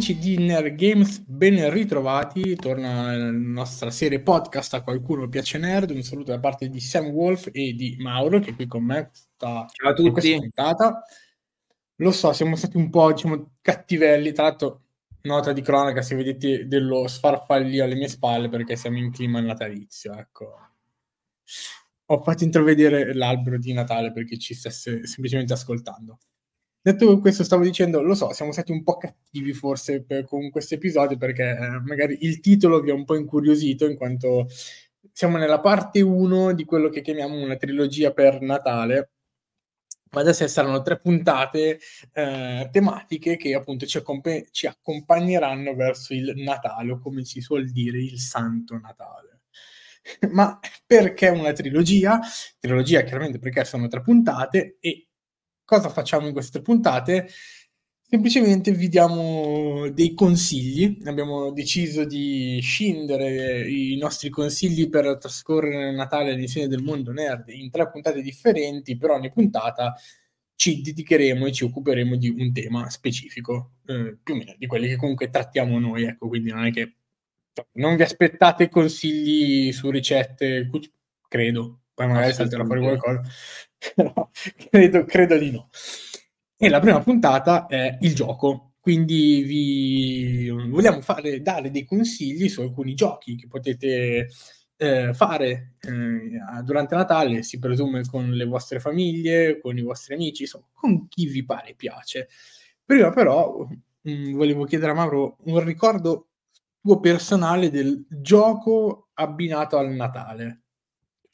amici di Nerd Games, ben ritrovati. Torna la nostra serie podcast A qualcuno piace nerd. Un saluto da parte di Sam Wolf e di Mauro, che è qui con me. Sta Ciao a tutti. Lo so, siamo stati un po' diciamo, cattivelli. Tra l'altro, nota di cronaca: se vedete dello sfarfallio alle mie spalle, perché siamo in clima natalizio. Ecco. Ho fatto intravedere l'albero di Natale per chi ci stesse semplicemente ascoltando. Detto questo, stavo dicendo, lo so, siamo stati un po' cattivi forse per, con questo episodio perché eh, magari il titolo vi ha un po' incuriosito in quanto siamo nella parte 1 di quello che chiamiamo una trilogia per Natale, ma adesso saranno tre puntate eh, tematiche che appunto ci, accomp- ci, accompagneranno verso il Natale, o come si suol dire, il Santo Natale. ma perché una trilogia? Trilogia chiaramente perché sono tre puntate e cosa facciamo in queste puntate? Semplicemente vi diamo dei consigli. Abbiamo deciso di scindere i nostri consigli per trascorrere Natale all'insieme del mondo nerd in tre puntate differenti. Per ogni puntata ci dedicheremo e ci occuperemo di un tema specifico, eh, più o meno di quelli che comunque trattiamo noi. Ecco, quindi non è che non vi aspettate consigli su ricette, credo. Poi magari salterà fuori qualcosa. credo, credo di no. E la prima puntata è il gioco, quindi vi vogliamo fare, dare dei consigli su alcuni giochi che potete eh, fare eh, durante Natale, si presume con le vostre famiglie, con i vostri amici, insomma, con chi vi pare piace. Prima però mh, mm, volevo chiedere a Mauro un ricordo tuo personale del gioco abbinato al Natale.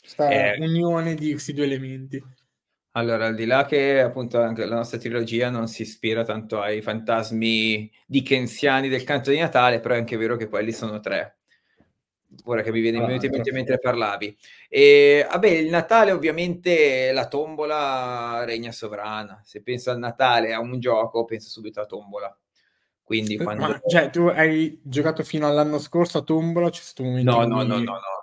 Questa eh, unione di questi due elementi. Allora, al di là che appunto anche la nostra trilogia non si ispira tanto ai fantasmi dickensiani del canto di Natale, però è anche vero che quelli sono tre. Ora che mi viene in ah, mente ah, mentre parlavi. E vabbè, il Natale ovviamente la tombola regna sovrana. Se penso al Natale a un gioco, penso subito a tombola. Quindi quando... Ma cioè, tu hai giocato fino all'anno scorso a tombola? C'è stato un momento no, no, no, no, no.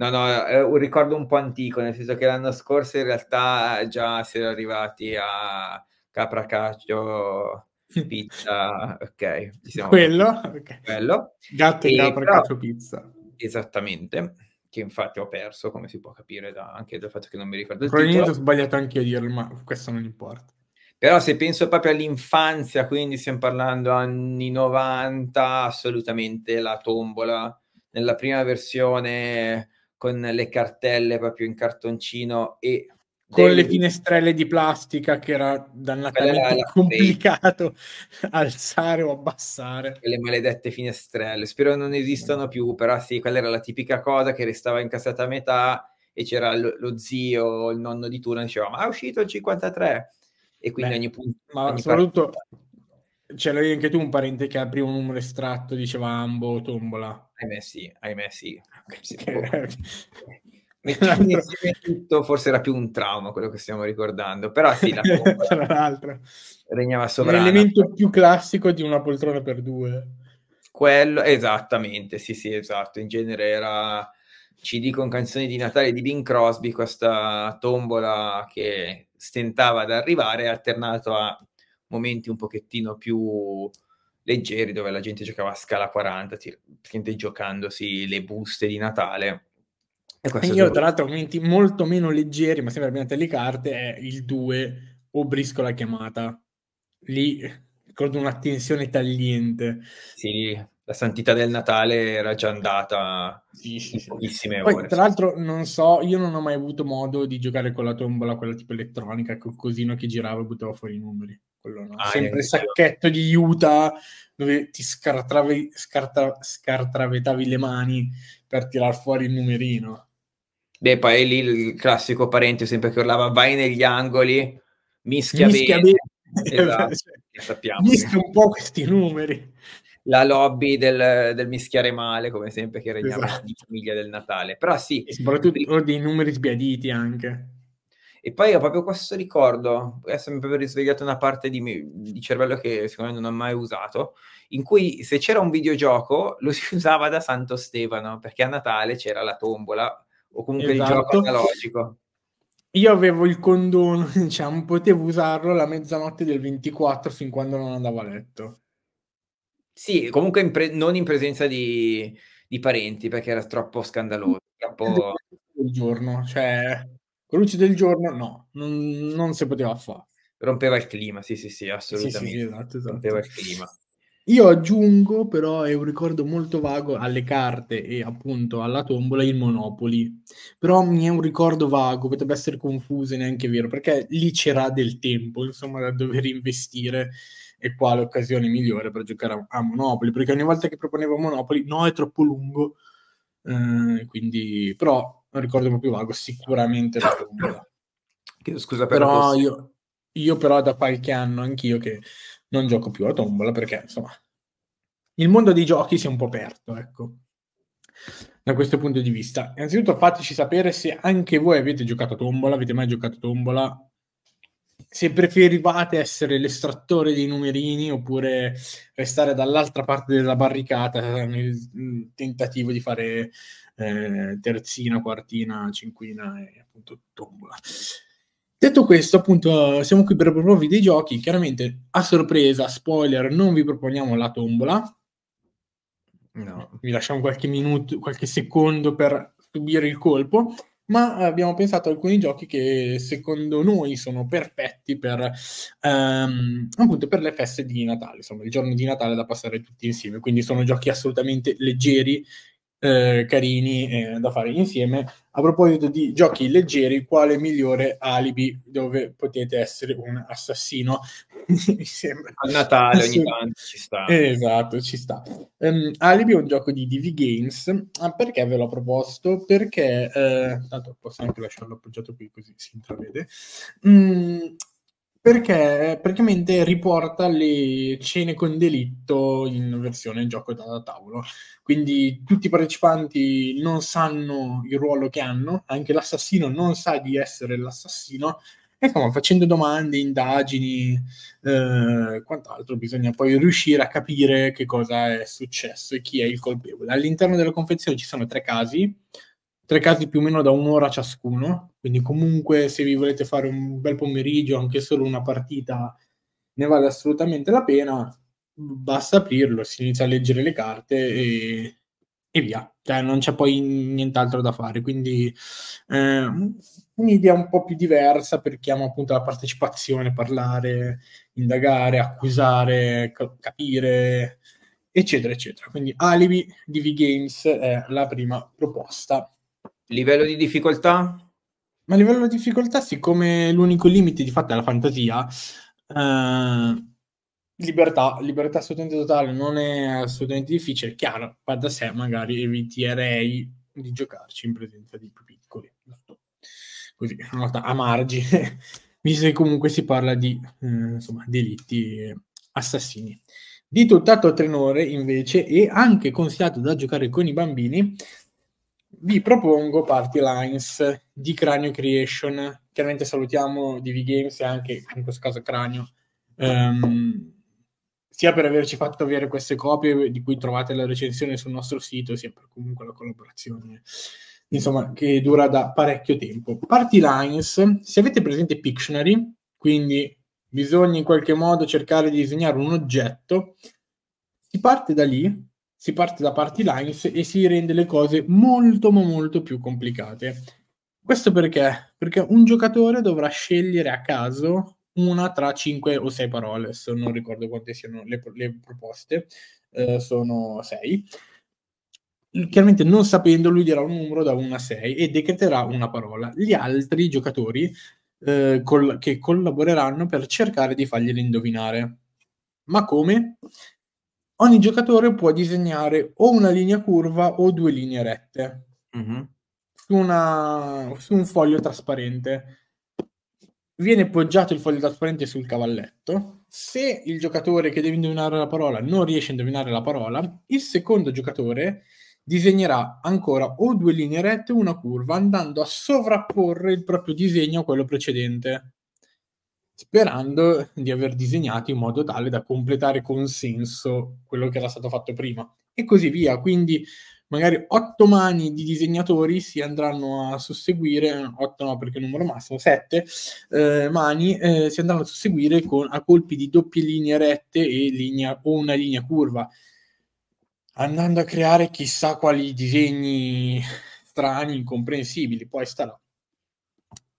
No, no, è un ricordo un po' antico, nel senso che l'anno scorso in realtà già si era arrivati a Capracaccio, pizza, ok. Quello? Okay. Quello. Gatto e Capracaccio, pizza. Esattamente, che infatti ho perso, come si può capire da, anche dal fatto che non mi ricordo il Probabilmente ho sbagliato anche a dirlo, ma questo non importa. Però se penso proprio all'infanzia, quindi stiamo parlando anni 90, assolutamente la tombola. Nella prima versione con le cartelle proprio in cartoncino e con dei... le finestrelle di plastica che era dannatamente complicato alzare o abbassare. Le maledette finestrelle, spero non esistano più, però sì, quella era la tipica cosa che restava incassata a metà e c'era lo, lo zio, il nonno di turno, diceva ma è uscito il 53 e quindi Beh, ogni punto... Ma ogni soprattutto parte... ce l'avevi anche tu un parente che al primo numero estratto diceva ambo tombola. Ahimè sì, ahimè sì. Mettendo insieme tutto, forse era più un trauma quello che stiamo ricordando, però sì, la tra l'altro regnava sovrana. L'elemento più classico di una poltrona per due. Quello, esattamente, sì, sì, esatto. In genere era CD con canzoni di Natale di Bing Crosby, questa tombola che stentava ad arrivare, alternato a momenti un pochettino più leggeri dove la gente giocava a scala 40, gente giocandosi le buste di Natale. E io dove... tra l'altro momenti molto meno leggeri, ma sempre abbinati alle carte, è il 2 o Brisco la chiamata. Lì ricordo una tensione tagliente. Sì, la santità del Natale era già andata sì, sì, pochissime Poi, ore. Tra l'altro, non so, io non ho mai avuto modo di giocare con la tombola, quella tipo elettronica, col cosino che girava e buttava fuori i numeri. Quello no. Ah, Sempre sacchetto io. di Utah dove ti scartravi, scartra, scartravetavi le mani per tirar fuori il numerino. Beh, poi lì il classico parente sempre che urlava vai negli angoli, mischia, mischia bene. bene. Esatto, sappiamo. Mischia un po' questi numeri la lobby del, del, mischiare male, come sempre, che regnava esatto. in famiglia del Natale. Però sì. E soprattutto dei numeri sbiaditi anche. E poi ho proprio questo ricordo, adesso mi è proprio risvegliato una parte di, di, cervello che secondo me non ho mai usato, in cui se c'era un videogioco lo si usava da Santo Stefano, perché a Natale c'era la tombola o comunque esatto. il gioco analogico. Io avevo il condono, diciamo, potevo usarlo la mezzanotte del 24 fin quando non andavo a letto. Sì, comunque in pre- non in presenza di, di parenti, perché era troppo scandaloso. Troppo... Del giorno, cioè, con luce del giorno, no, non, non si poteva fare. Rompeva il clima, sì, sì, sì, assolutamente. Sì, sì, esatto, esatto. Rompeva il clima. Io aggiungo però, è un ricordo molto vago, alle carte e appunto alla tombola il Monopoli. Però mi è un ricordo vago, potrebbe essere confuso e neanche vero, perché lì c'era del tempo, insomma, da dover investire e quale occasione migliore per giocare a, a Monopoli, perché ogni volta che proponevo Monopoli, no, è troppo lungo, eh, quindi, però un ricordo proprio vago, sicuramente la tombola. Scusa per però io, io però da qualche anno anch'io che non gioco più a tombola perché insomma il mondo dei giochi si è un po' aperto, ecco. Da questo punto di vista, innanzitutto fateci sapere se anche voi avete giocato a tombola, avete mai giocato a tombola, se preferivate essere l'estrattore dei numerini oppure restare dall'altra parte della barricata nel tentativo di fare eh, terzina, quartina, cinquina e appunto tombola. Detto questo, appunto, siamo qui per proporvi dei giochi. Chiaramente, a sorpresa, spoiler, non vi proponiamo la tombola. No. Vi lasciamo qualche minuto, qualche secondo per subire il colpo. Ma abbiamo pensato a alcuni giochi che secondo noi sono perfetti per, um, appunto per le feste di Natale, insomma, il giorno di Natale da passare tutti insieme. Quindi sono giochi assolutamente leggeri eh, carini eh, da fare insieme. A proposito di giochi leggeri, quale migliore alibi dove potete essere un assassino? Mi sembra. A Natale ogni tanto ci sta. Esatto, ci sta. Um, alibi è un gioco di DV Games. Ah, perché ve l'ho proposto? Perché, eh, tanto posso anche lasciarlo appoggiato qui così si intravede. Mm, perché praticamente riporta le cene con delitto in versione gioco da tavolo. Quindi tutti i partecipanti non sanno il ruolo che hanno, anche l'assassino non sa di essere l'assassino. E insomma, facendo domande, indagini, eh, quant'altro, bisogna poi riuscire a capire che cosa è successo e chi è il colpevole. All'interno della confezione ci sono tre casi tre casi più o meno da un'ora ciascuno, quindi comunque se vi volete fare un bel pomeriggio, anche solo una partita, ne vale assolutamente la pena, basta aprirlo, si inizia a leggere le carte e, e via, cioè non c'è poi nient'altro da fare, quindi eh, un'idea un po' più diversa per chi ama appunto la partecipazione, parlare, indagare, accusare, capire, eccetera, eccetera. Quindi Alibi di V-Games è la prima proposta. Livello di difficoltà? Ma a livello di difficoltà, siccome l'unico limite di fatto è la fantasia, eh, libertà, libertà assolutamente totale, non è assolutamente difficile. Chiaro, va da sé, magari eviterei di giocarci in presenza di più piccoli. Così, nota a margine, visto che comunque si parla di eh, insomma, delitti assassini. Di tutt'altro tenore, invece, e anche consigliato da giocare con i bambini, vi propongo Party Lines di Cranio Creation. Chiaramente salutiamo DV Games e anche in questo caso Cranio, um, sia per averci fatto avere queste copie di cui trovate la recensione sul nostro sito, sia per comunque la collaborazione, insomma, che dura da parecchio tempo. Party Lines, se avete presente Pictionary, quindi bisogna in qualche modo cercare di disegnare un oggetto, si parte da lì si parte da party lines e si rende le cose molto ma molto più complicate. Questo perché? Perché un giocatore dovrà scegliere a caso una tra 5 o 6 parole, adesso non ricordo quante siano le, le proposte, eh, sono 6. Chiaramente non sapendo lui dirà un numero da 1 a 6 e decreterà una parola. Gli altri giocatori eh, col- che collaboreranno per cercare di fargliele indovinare. Ma come? Ogni giocatore può disegnare o una linea curva o due linee rette mm-hmm. su, una, su un foglio trasparente. Viene poggiato il foglio trasparente sul cavalletto. Se il giocatore che deve indovinare la parola non riesce a indovinare la parola, il secondo giocatore disegnerà ancora o due linee rette o una curva, andando a sovrapporre il proprio disegno a quello precedente sperando di aver disegnato in modo tale da completare consenso quello che era stato fatto prima e così via. Quindi magari otto mani di disegnatori si andranno a susseguire, otto no perché è il numero massimo, sette eh, mani eh, si andranno a susseguire con, a colpi di doppie linee rette e linea, o una linea curva, andando a creare chissà quali disegni strani, incomprensibili. Poi starà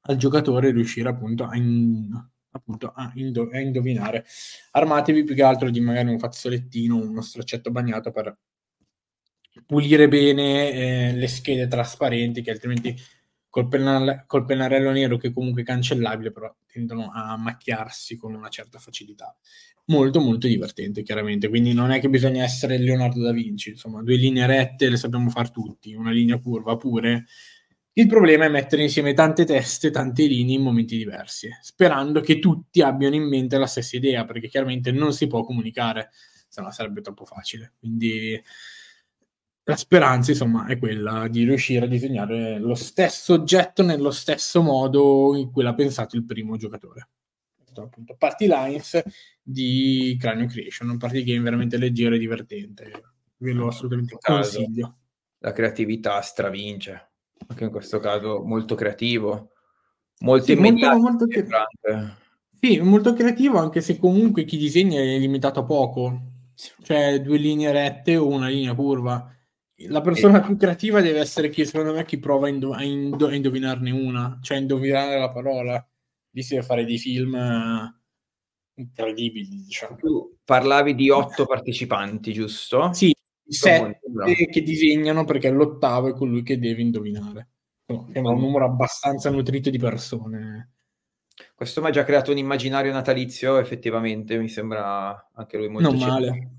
al giocatore riuscire appunto a, in, appunto a, indo- a indovinare. Armatevi più che altro di magari un fazzolettino, uno straccetto bagnato per pulire bene eh, le schede trasparenti che altrimenti col, pennale, col pennarello nero che comunque è cancellabile però tendono a macchiarsi con una certa facilità molto molto divertente chiaramente quindi non è che bisogna essere Leonardo da Vinci insomma due linee rette le sappiamo fare tutti una linea curva pure il problema è mettere insieme tante teste, tante linee in momenti diversi, sperando che tutti abbiano in mente la stessa idea, perché chiaramente non si può comunicare, se no sarebbe troppo facile. Quindi la speranza, insomma, è quella di riuscire a disegnare lo stesso oggetto nello stesso modo in cui l'ha pensato il primo giocatore. Questo appunto Party Lines di Cranio Creation, un party game veramente leggero e divertente. Ve lo assolutamente consiglio. La creatività stravince, anche in questo caso molto creativo, molto sì, molto, molto cre- sì, molto creativo, anche se comunque chi disegna è limitato a poco, cioè due linee rette o una linea curva la persona più creativa deve essere chi, secondo me, chi prova a, indo- a, indo- a indovinarne una, cioè a indovinare la parola. Lì si deve fare dei film uh, incredibili, diciamo. Tu parlavi di otto partecipanti, giusto? Sì, sette che disegnano perché l'ottavo è colui che deve indovinare. No, è un numero abbastanza nutrito di persone. Questo mi ha già creato un immaginario natalizio, effettivamente, mi sembra anche lui molto Non male.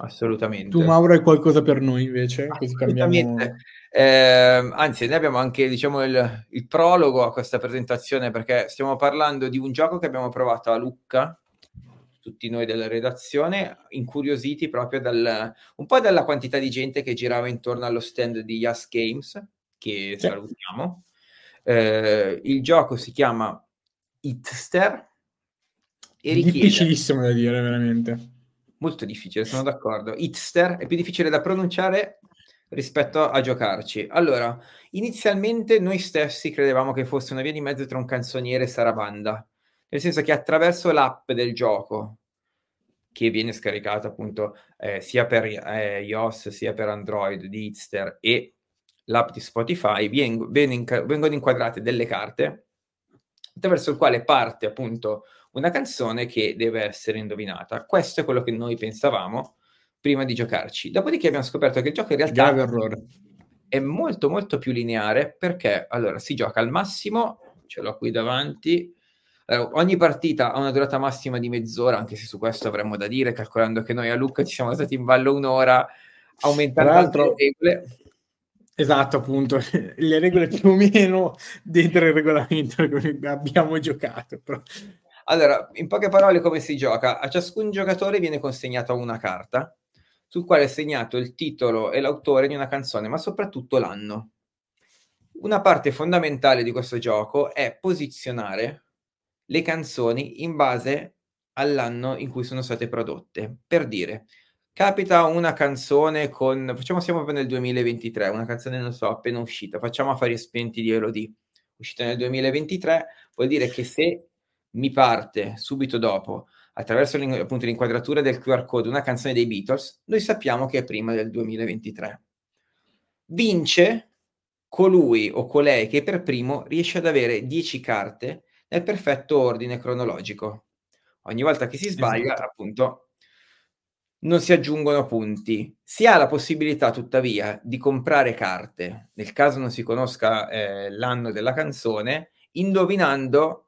Assolutamente. Tu, Mauro, hai qualcosa per noi invece? Cambiamo... Eh, anzi, noi abbiamo anche diciamo, il, il, prologo a questa presentazione perché stiamo parlando di un gioco che abbiamo provato a Lucca, tutti noi della redazione, incuriositi proprio dal, un po' dalla quantità di gente che girava intorno allo stand di Yas Games, che sì. salutiamo. Eh, il gioco si chiama Hitster. E richiede... Difficilissimo da dire, veramente molto difficile, sono d'accordo. Hitster è più difficile da pronunciare rispetto a giocarci. Allora, inizialmente noi stessi credevamo che fosse una via di mezzo tra un canzoniere e Sarabanda, nel senso che attraverso l'app del gioco, che viene scaricata appunto eh, sia per eh, iOS sia per Android di Hitster e l'app di Spotify, vien- vengono inquadrate delle carte attraverso il quale parte appunto una canzone che deve essere indovinata. Questo è quello che noi pensavamo prima di giocarci. Dopodiché abbiamo scoperto che il gioco in realtà è molto molto più lineare perché allora si gioca al massimo, ce l'ho qui davanti, allora, ogni partita ha una durata massima di mezz'ora, anche se su questo avremmo da dire, calcolando che noi a Lucca ci siamo stati in ballo un'ora, aumentando le regole. Esatto, appunto, le regole più o meno dentro il regolamento abbiamo giocato. Però. Allora, in poche parole, come si gioca? A ciascun giocatore viene consegnata una carta sul quale è segnato il titolo e l'autore di una canzone, ma soprattutto l'anno. Una parte fondamentale di questo gioco è posizionare le canzoni in base all'anno in cui sono state prodotte. Per dire, capita una canzone con, facciamo siamo proprio nel 2023, una canzone non so, appena uscita, facciamo Affari Spenti di Elodie, uscita nel 2023, vuol dire che se mi parte subito dopo, attraverso appunto, l'inquadratura del QR code, una canzone dei Beatles, noi sappiamo che è prima del 2023. Vince colui o colei che per primo riesce ad avere 10 carte nel perfetto ordine cronologico. Ogni volta che si sbaglia, esatto. appunto, non si aggiungono punti. Si ha la possibilità, tuttavia, di comprare carte, nel caso non si conosca eh, l'anno della canzone, indovinando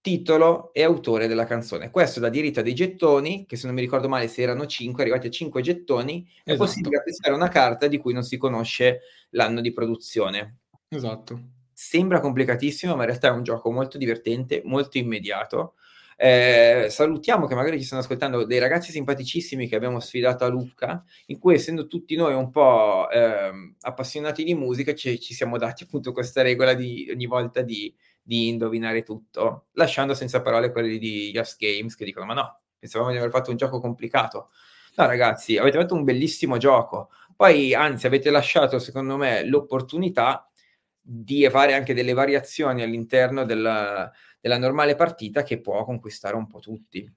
titolo e autore della canzone. Questo dà diritto a dei gettoni, che se non mi ricordo male, se erano 5, arrivati a 5 gettoni, esatto. è possibile acquistare una carta di cui non si conosce l'anno di produzione. Esatto. Sembra complicatissimo, ma in realtà è un gioco molto divertente, molto immediato. Eh, salutiamo che magari ci stanno ascoltando dei ragazzi simpaticissimi che abbiamo sfidato a Lucca, in cui essendo tutti noi un po' eh, appassionati di musica, ci, ci, siamo dati appunto questa regola di ogni volta di di indovinare tutto, lasciando senza parole quelli di Just Games che dicono ma no, pensavamo di aver fatto un gioco complicato. No ragazzi, avete fatto un bellissimo gioco, Poi, anzi, avete lasciato, secondo me, l'opportunità di fare anche delle variazioni all'interno della, della normale partita che può conquistare un po' tutti.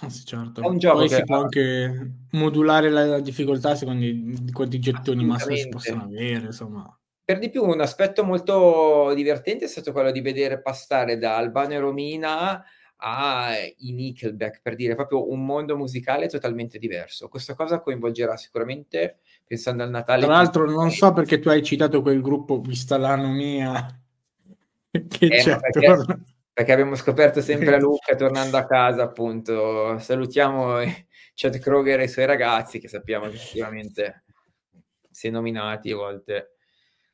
Ah, sì, certo. È un gioco Poi che si può anche modulare la difficoltà secondo i, quanti gettoni massimi si possono avere, insomma. Per di più, un aspetto molto divertente è stato quello di vedere passare da Albano e Romina ai Nickelback, per dire proprio un mondo musicale totalmente diverso. Questa cosa coinvolgerà sicuramente, pensando al Natale... Tra l'altro non so perché tu hai citato quel gruppo, vista l'anomia che eh, c'è perché, perché, abbiamo scoperto sempre a Luca tornando a casa, appunto. Salutiamo Chad Kroger e i suoi ragazzi, che sappiamo effettivamente, se nominati a volte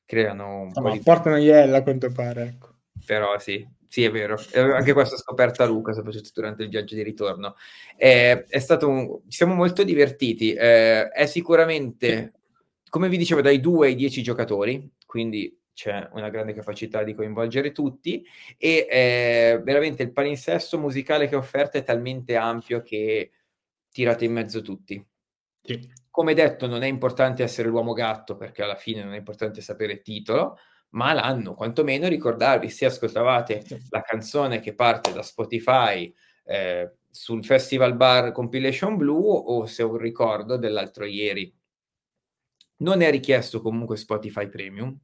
creano un no, po' di... portano iella a quanto pare, ecco. Però sì, sì, è vero. Anche questo ho scoperto a Luca, soprattutto durante il viaggio di ritorno. Eh, è stato un... Ci siamo molto divertiti. Eh, è sicuramente, come vi dicevo, dai 2 ai 10 giocatori, quindi c'è una grande capacità di coinvolgere tutti e eh, veramente il palinsesto musicale che è offerto è talmente ampio che tirate in mezzo tutti. Sì. Come detto, non è importante essere l'uomo gatto perché alla fine non è importante sapere il titolo, ma l'anno, quantomeno ricordarvi se ascoltavate la canzone che parte da Spotify eh, sul Festival Bar Compilation Blue o se un ricordo dell'altro ieri. Non è richiesto comunque Spotify Premium,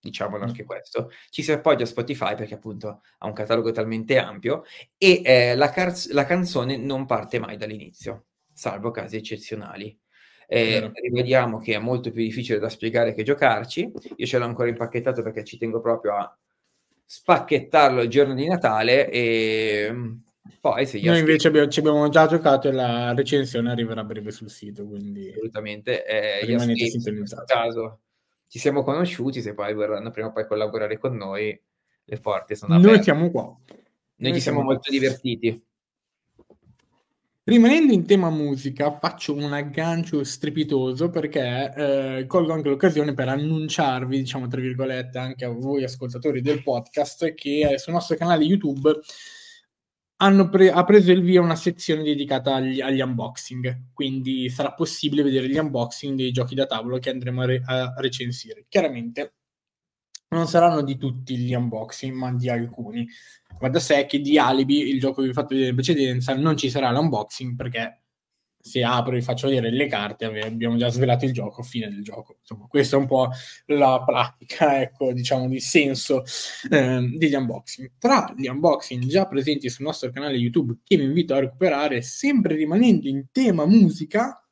diciamolo anche questo. Ci si appoggia a Spotify perché appunto ha un catalogo talmente ampio e eh, la, car- la canzone non parte mai dall'inizio, salvo casi eccezionali. Eh, rivediamo che è molto più difficile da spiegare che giocarci. Io ce l'ho ancora impacchettato perché ci tengo proprio a spacchettarlo il giorno di Natale e mm, poi se Noi invece abbiamo, ci abbiamo già giocato e la recensione arriverà a breve sul sito, quindi assolutamente. Eh, rimanete sintonizzati. In caso ci siamo conosciuti, se poi vorranno prima o poi collaborare con noi, le porte sono aperte. Noi siamo qua. Noi, Noi ci siamo, siamo molto divertiti. Rimanendo in tema musica, faccio un aggancio strepitoso perché eh, colgo anche l'occasione per annunciarvi, diciamo tra virgolette, anche a voi ascoltatori del podcast, che sul nostro canale YouTube pre- ha preso il via una sezione dedicata agli, agli, unboxing, quindi sarà possibile vedere gli unboxing dei giochi da tavolo che andremo a, re- a recensire. Chiaramente non saranno di tutti gli unboxing, ma di alcuni. Va da sé che di Alibi, il gioco che vi ho fatto vedere in precedenza, non ci sarà l'unboxing perché se apro e faccio vedere le carte abbiamo già svelato il gioco, fine del gioco. Insomma, questa è un po' la pratica, ecco, diciamo, di senso eh, degli unboxing. Tra gli unboxing già presenti sul nostro canale YouTube, che vi invito a recuperare, sempre rimanendo in tema musica,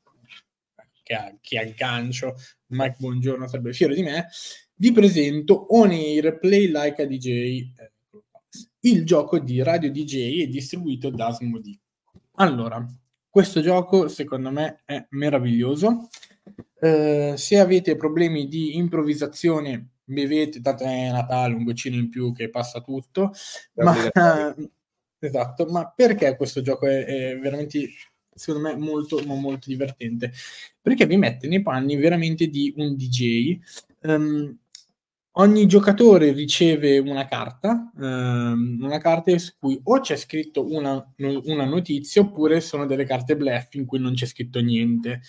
che, che aggancio, Mike Buongiorno sarebbe fiero di me, vi presento On Air Play Like a DJ, il gioco di Radio DJ è distribuito da Asmodee. Allora, questo gioco secondo me è meraviglioso. Eh, se avete problemi di improvvisazione, bevete, tanto è Natale, un goccino in più che passa tutto. Ma, esatto, ma perché questo gioco è, è veramente secondo me molto, molto divertente perché vi mette nei panni veramente di un DJ um, ogni giocatore riceve una carta, ehm, una carta su cui o c'è scritto una, una, notizia oppure sono delle carte bluff in cui non c'è scritto niente.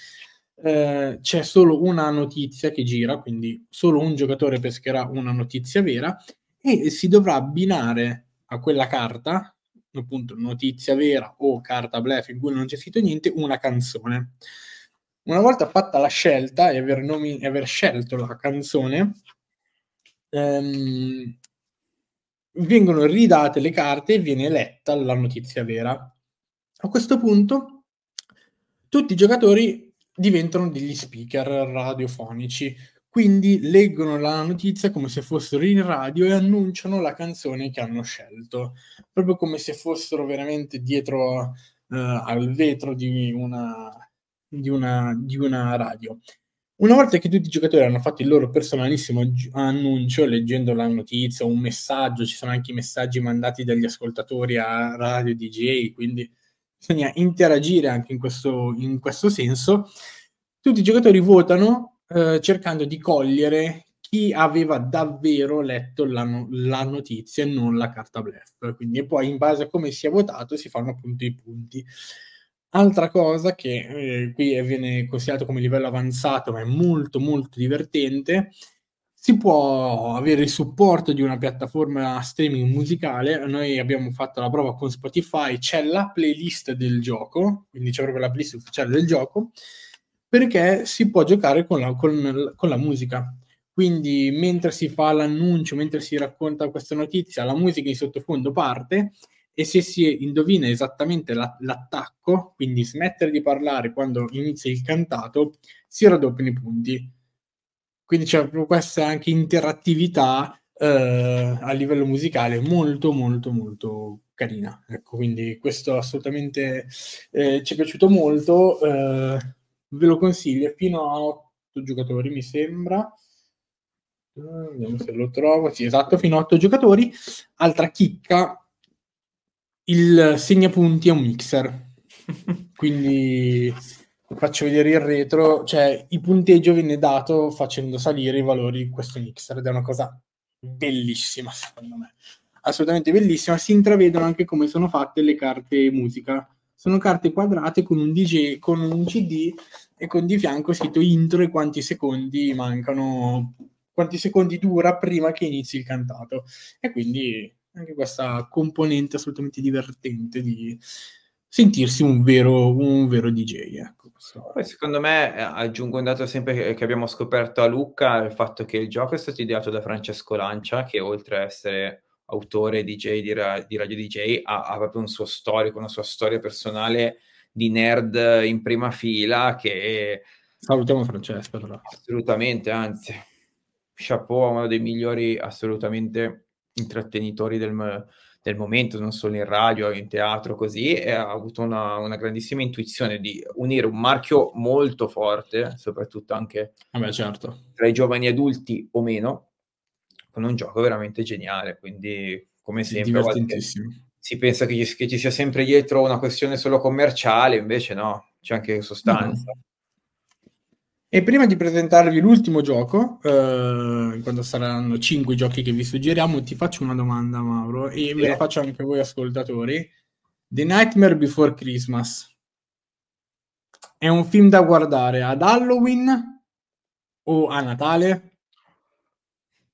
Eh, c'è solo una notizia che gira, quindi solo un giocatore pescherà una notizia vera e si dovrà abbinare a quella carta, appunto notizia vera o carta bluff in cui non c'è scritto niente, una canzone. Una volta fatta la scelta e aver, nomi- aver scelto la canzone, ehm, vengono ridate le carte e viene letta la notizia vera. A questo punto tutti i giocatori diventano degli speaker radiofonici, quindi leggono la notizia come se fossero in radio e annunciano la canzone che hanno scelto, proprio come se fossero veramente dietro uh, al vetro di una, di una, di una radio. Una volta che tutti i giocatori hanno fatto il loro personalissimo annuncio, leggendo la notizia, un messaggio, ci sono anche i messaggi mandati dagli ascoltatori a radio DJ, quindi bisogna interagire anche in questo, in questo senso. Tutti i giocatori votano eh, cercando di cogliere chi aveva davvero letto la, la, notizia e non la carta bluff. Quindi, poi in base a come si è votato si fanno appunto i punti. Altra cosa che eh, qui viene considerato come livello avanzato, ma è molto molto divertente, si può avere il supporto di una piattaforma streaming musicale. Noi abbiamo fatto la prova con Spotify, c'è la playlist del gioco, quindi c'è proprio la playlist ufficiale del gioco, perché si può giocare con la, con, con la musica. Quindi mentre si fa l'annuncio, mentre si racconta questa notizia, la musica in sottofondo parte e se si indovina esattamente la, l'attacco, quindi smettere di parlare quando inizia il cantato, si raddoppiano i punti. Quindi c'è proprio questa anche interattività eh, a livello musicale molto molto molto carina. Ecco, quindi questo assolutamente eh, ci è piaciuto molto, eh, ve lo consiglio, fino a 8 giocatori mi sembra. Vediamo se lo trovo. Sì, esatto, fino a 8 giocatori. Altra chicca, il segnapunti è un mixer, quindi faccio vedere il retro, cioè il punteggio viene dato facendo salire i valori di questo mixer ed è una cosa bellissima secondo me, assolutamente bellissima, si intravedono anche come sono fatte le carte musica, sono carte quadrate con un DJ, con un CD e con di fianco scritto intro e quanti secondi mancano, quanti secondi dura prima che inizi il cantato. E quindi anche questa componente assolutamente divertente di sentirsi un vero, un vero DJ. Ecco, Poi secondo me eh, aggiungo un dato sempre che, abbiamo scoperto a Lucca, il fatto che il gioco è stato ideato da Francesco Lancia, che oltre a essere autore DJ di, ra- di Radio DJ, ha, ha, proprio un suo storico, una sua storia personale di nerd in prima fila che... Salutiamo Francesco. Però. Assolutamente, anzi, chapeau, uno dei migliori assolutamente intrattenitori del, del momento, non solo in radio, in teatro, così, e ha avuto una, una, grandissima intuizione di unire un marchio molto forte, soprattutto anche Vabbè, certo. tra i giovani adulti o meno, con un gioco veramente geniale. Quindi, come sempre, si pensa che ci, che ci, sia sempre dietro una questione solo commerciale, invece no, c'è anche sostanza. No. E prima di presentarvi l'ultimo gioco, eh, quando saranno cinque giochi che vi suggeriamo, ti faccio una domanda, Mauro, e ve la faccio anche a voi ascoltatori. The Nightmare Before Christmas è un film da guardare ad Halloween o a Natale?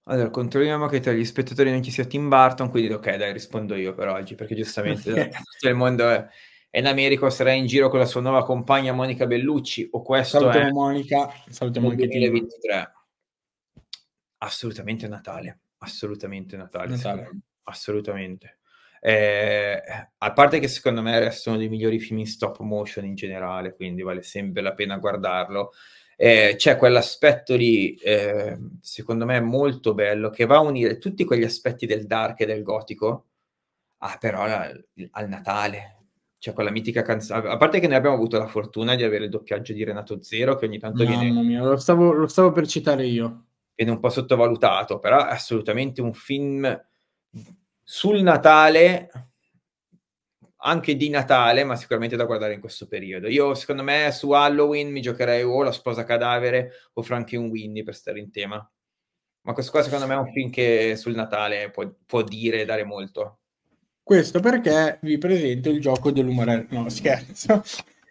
Allora, controlliamo che tra gli spettatori non ci sia Tim Burton, quindi ok, dai, rispondo io per oggi, perché giustamente tutto il mondo è e in America sarà in giro con la sua nuova compagna Monica Bellucci o questo salutiamo è Monica. Salutiamo anche 2023 assolutamente Natale assolutamente Natale, Natale. assolutamente. Eh, a parte che secondo me restano dei migliori film in stop motion in generale quindi vale sempre la pena guardarlo. Eh, c'è quell'aspetto lì eh, secondo me molto bello che va a unire tutti quegli aspetti del dark e del gotico ah, però al, al Natale c'è quella mitica canzone. A parte che noi abbiamo avuto la fortuna di avere il doppiaggio di Renato Zero, che ogni tanto Mamma viene. mia, lo stavo, lo stavo per citare io. Viene un po' sottovalutato, però è assolutamente un film sul Natale, anche di Natale, ma sicuramente da guardare in questo periodo. Io, secondo me, su Halloween mi giocherei o La sposa cadavere o Frankenweenie per stare in tema. Ma questo qua, secondo me, è un film che sul Natale può, può dire e dare molto. Questo perché vi presento il gioco dell'umore. No, scherzo.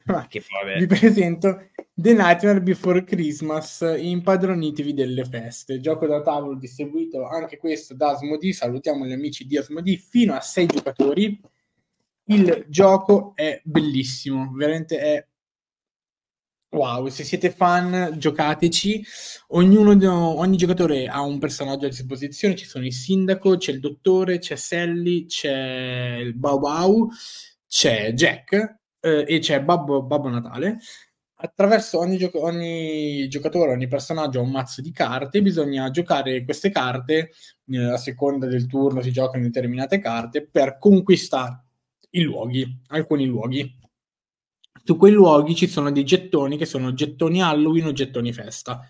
vi presento The Nightmare Before Christmas, impadronitevi delle feste. Gioco da tavolo distribuito anche questo da Asmodee. Salutiamo gli amici di Asmodee, fino a 6 giocatori. Il gioco è bellissimo, veramente è Wow, se siete fan, giocateci. Ognuno, ogni giocatore ha un personaggio a disposizione. Ci sono il sindaco, c'è il dottore, c'è Sally, c'è il Bao Bao, c'è Jack eh, e c'è Babbo, Babbo Natale. Attraverso ogni, gioco- ogni, giocatore, ogni personaggio ha un mazzo di carte. Bisogna giocare queste carte eh, a seconda del turno. Si giocano determinate carte per conquistare i luoghi, alcuni luoghi su quei luoghi ci sono dei gettoni che sono gettoni Halloween o gettoni festa.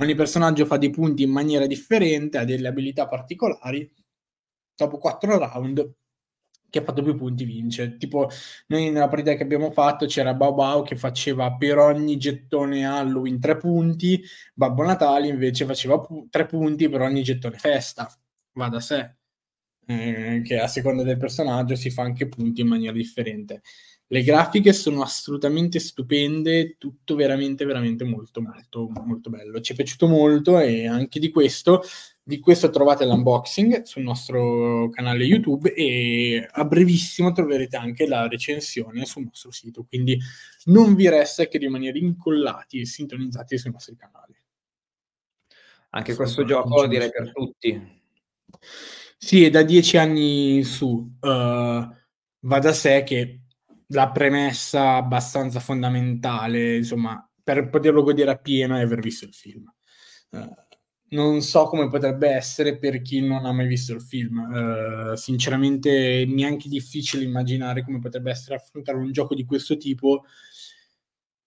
Ogni personaggio fa dei punti in maniera differente, ha delle abilità particolari. Dopo quattro round, chi ha fatto più punti vince. Tipo, noi nella partita che abbiamo fatto c'era Bao Bao che faceva per ogni gettone Halloween tre punti, Babbo Natale invece faceva pu- tre punti per ogni gettone festa. Va da sé. eh, che a seconda del personaggio si fa anche punti in maniera differente. Le grafiche sono assolutamente stupende, tutto veramente, veramente molto, molto, molto bello. Ci è piaciuto molto e anche di questo, di questo trovate l'unboxing sul nostro canale YouTube e a brevissimo troverete anche la recensione sul nostro sito. Quindi non vi resta che rimanere incollati e sintonizzati sui nostri canali. Anche questo gioco lo direi per tutti. Sì, è da dieci anni in su. Uh, va da sé che la premessa abbastanza fondamentale, insomma, per poterlo godere appieno è aver visto il film. Uh, non so come potrebbe essere per chi non ha mai visto il film. Uh, sinceramente, mi è anche difficile immaginare come potrebbe essere affrontare un gioco di questo tipo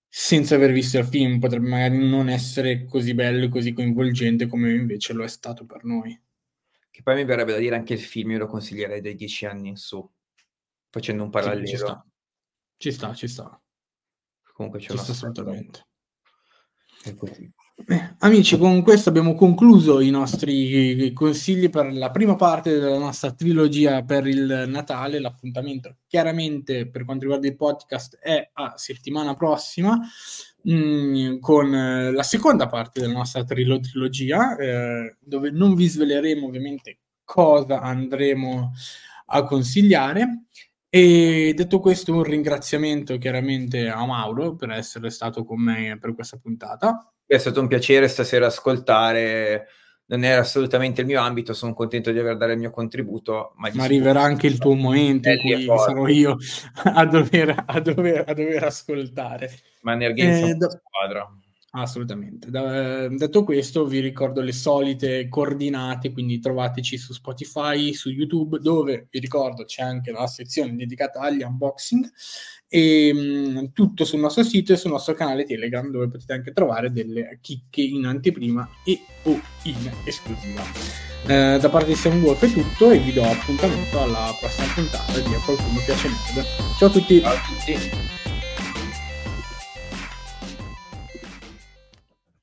senza aver visto il film. Potrebbe magari non essere così bello e così coinvolgente come invece lo è stato per noi. Che poi mi verrebbe da dire anche il film, io lo consiglierei dai dieci anni in su, facendo un parallelo. Sì, ci sta. Ci sta. Comunque c'è ci sta assolutamente. È così. Beh, amici, con questo abbiamo concluso i nostri consigli per la prima parte della nostra trilogia per il Natale. L'appuntamento chiaramente per quanto riguarda il podcast è a settimana prossima mh, mm, con eh, la seconda parte della nostra trilo- trilogia, eh, dove non vi sveleremo ovviamente cosa andremo a consigliare e detto questo, un ringraziamento chiaramente a Mauro per essere stato con me per questa puntata. È stato un piacere stasera ascoltare. Non era assolutamente il mio ambito, sono contento di aver dato il mio contributo. Ma, ma arriverà anche il tuo momento in cui sarò io a dover, a dover, a dover ascoltare. Ma ne eh, da... squadra. Assolutamente. Da, detto questo, vi ricordo le solite coordinate, quindi trovateci su Spotify, su YouTube, dove vi ricordo c'è anche la sezione dedicata agli unboxing e mh, mm, tutto sul nostro sito e sul nostro canale Telegram, dove potete anche trovare delle chicche in anteprima e o in esclusiva. Eh, da parte di Sam Wolf è tutto e vi do appuntamento alla prossima puntata di A qualcuno piace Nerd. Ciao a tutti! Ciao a tutti!